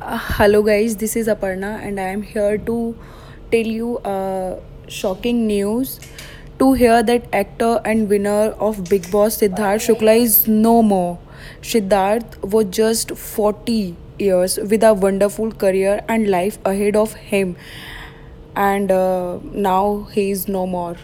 Uh, hello, guys. This is Aparna, and I am here to tell you uh, shocking news. To hear that actor and winner of Bigg Boss Siddharth Shukla is no more. Siddharth was just 40 years with a wonderful career and life ahead of him, and uh, now he is no more.